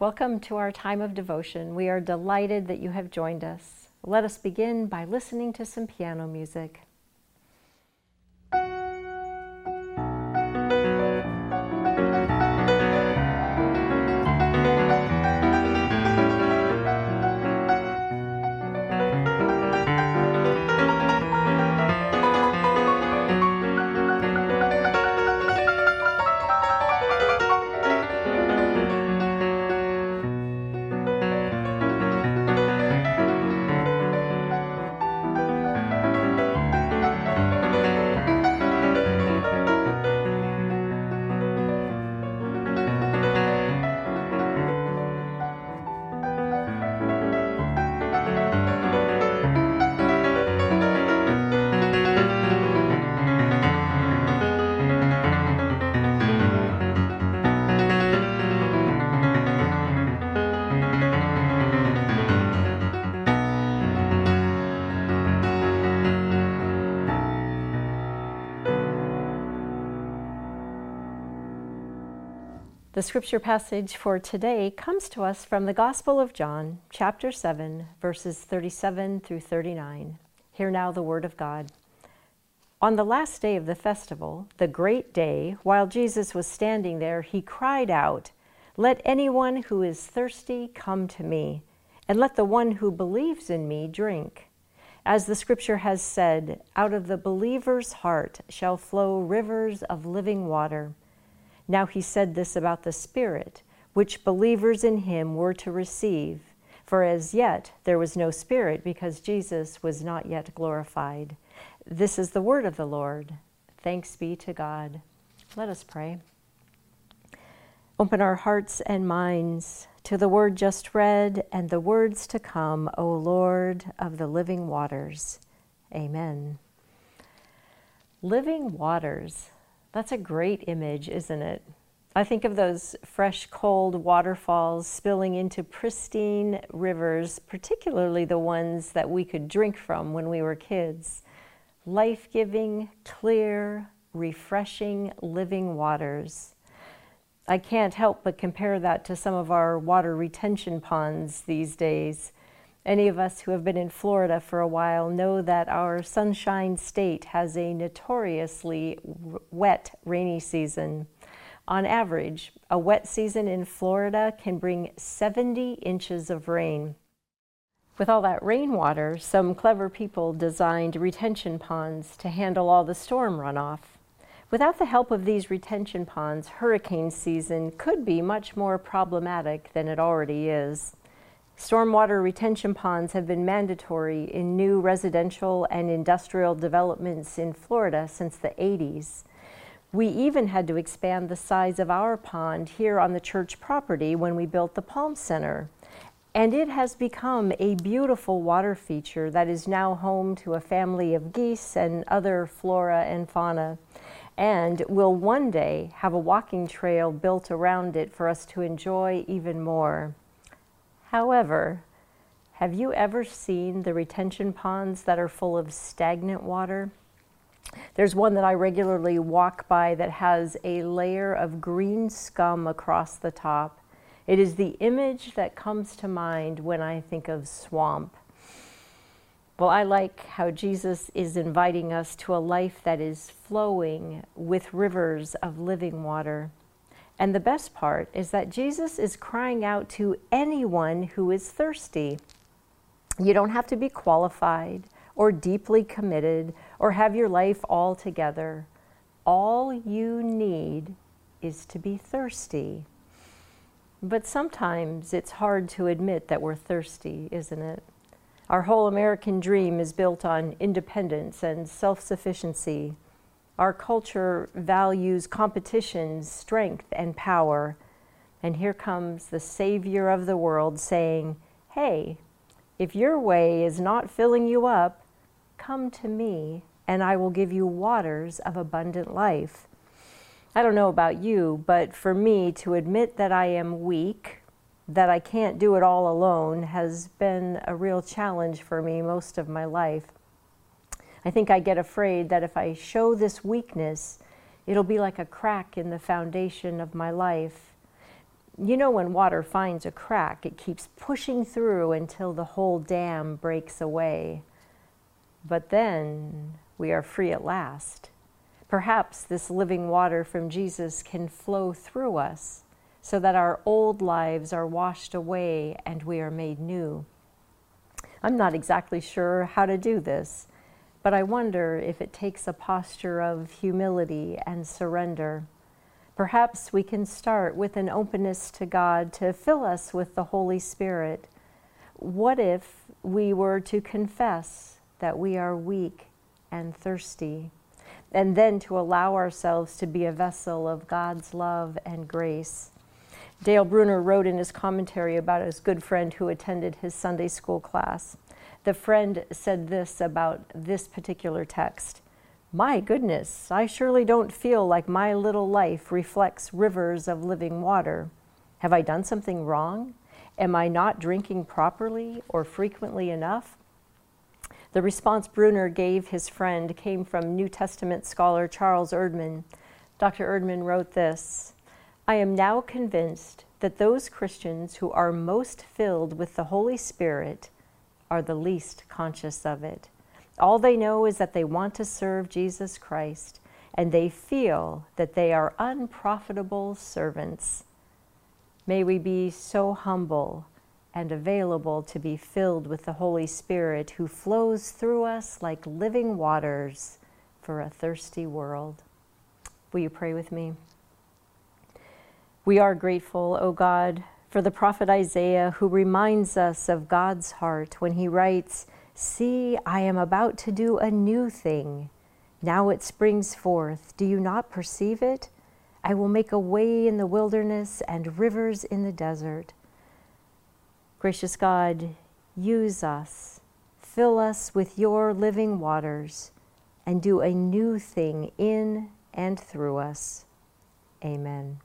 Welcome to our time of devotion. We are delighted that you have joined us. Let us begin by listening to some piano music. The scripture passage for today comes to us from the Gospel of John, chapter 7, verses 37 through 39. Hear now the word of God. On the last day of the festival, the great day, while Jesus was standing there, he cried out, Let anyone who is thirsty come to me, and let the one who believes in me drink. As the scripture has said, out of the believer's heart shall flow rivers of living water. Now he said this about the Spirit, which believers in him were to receive, for as yet there was no Spirit because Jesus was not yet glorified. This is the word of the Lord. Thanks be to God. Let us pray. Open our hearts and minds to the word just read and the words to come, O Lord of the living waters. Amen. Living waters. That's a great image, isn't it? I think of those fresh, cold waterfalls spilling into pristine rivers, particularly the ones that we could drink from when we were kids. Life giving, clear, refreshing, living waters. I can't help but compare that to some of our water retention ponds these days. Any of us who have been in Florida for a while know that our sunshine state has a notoriously wet rainy season. On average, a wet season in Florida can bring 70 inches of rain. With all that rainwater, some clever people designed retention ponds to handle all the storm runoff. Without the help of these retention ponds, hurricane season could be much more problematic than it already is. Stormwater retention ponds have been mandatory in new residential and industrial developments in Florida since the 80s. We even had to expand the size of our pond here on the church property when we built the Palm Center. And it has become a beautiful water feature that is now home to a family of geese and other flora and fauna, and will one day have a walking trail built around it for us to enjoy even more. However, have you ever seen the retention ponds that are full of stagnant water? There's one that I regularly walk by that has a layer of green scum across the top. It is the image that comes to mind when I think of swamp. Well, I like how Jesus is inviting us to a life that is flowing with rivers of living water. And the best part is that Jesus is crying out to anyone who is thirsty. You don't have to be qualified or deeply committed or have your life all together. All you need is to be thirsty. But sometimes it's hard to admit that we're thirsty, isn't it? Our whole American dream is built on independence and self sufficiency. Our culture values competition, strength, and power. And here comes the Savior of the world saying, Hey, if your way is not filling you up, come to me, and I will give you waters of abundant life. I don't know about you, but for me to admit that I am weak, that I can't do it all alone, has been a real challenge for me most of my life. I think I get afraid that if I show this weakness, it'll be like a crack in the foundation of my life. You know, when water finds a crack, it keeps pushing through until the whole dam breaks away. But then we are free at last. Perhaps this living water from Jesus can flow through us so that our old lives are washed away and we are made new. I'm not exactly sure how to do this, but I wonder if it takes a posture of humility and surrender. Perhaps we can start with an openness to God to fill us with the Holy Spirit. What if we were to confess that we are weak and thirsty, and then to allow ourselves to be a vessel of God's love and grace? Dale Bruner wrote in his commentary about his good friend who attended his Sunday school class. The friend said this about this particular text My goodness, I surely don't feel like my little life reflects rivers of living water. Have I done something wrong? Am I not drinking properly or frequently enough? The response Bruner gave his friend came from New Testament scholar Charles Erdman. Dr. Erdman wrote this I am now convinced that those Christians who are most filled with the Holy Spirit are the least conscious of it. All they know is that they want to serve Jesus Christ, and they feel that they are unprofitable servants. May we be so humble and available to be filled with the Holy Spirit who flows through us like living waters for a thirsty world. Will you pray with me? We are grateful, O God, for the prophet Isaiah who reminds us of God's heart when he writes, See, I am about to do a new thing. Now it springs forth. Do you not perceive it? I will make a way in the wilderness and rivers in the desert. Gracious God, use us, fill us with your living waters, and do a new thing in and through us. Amen.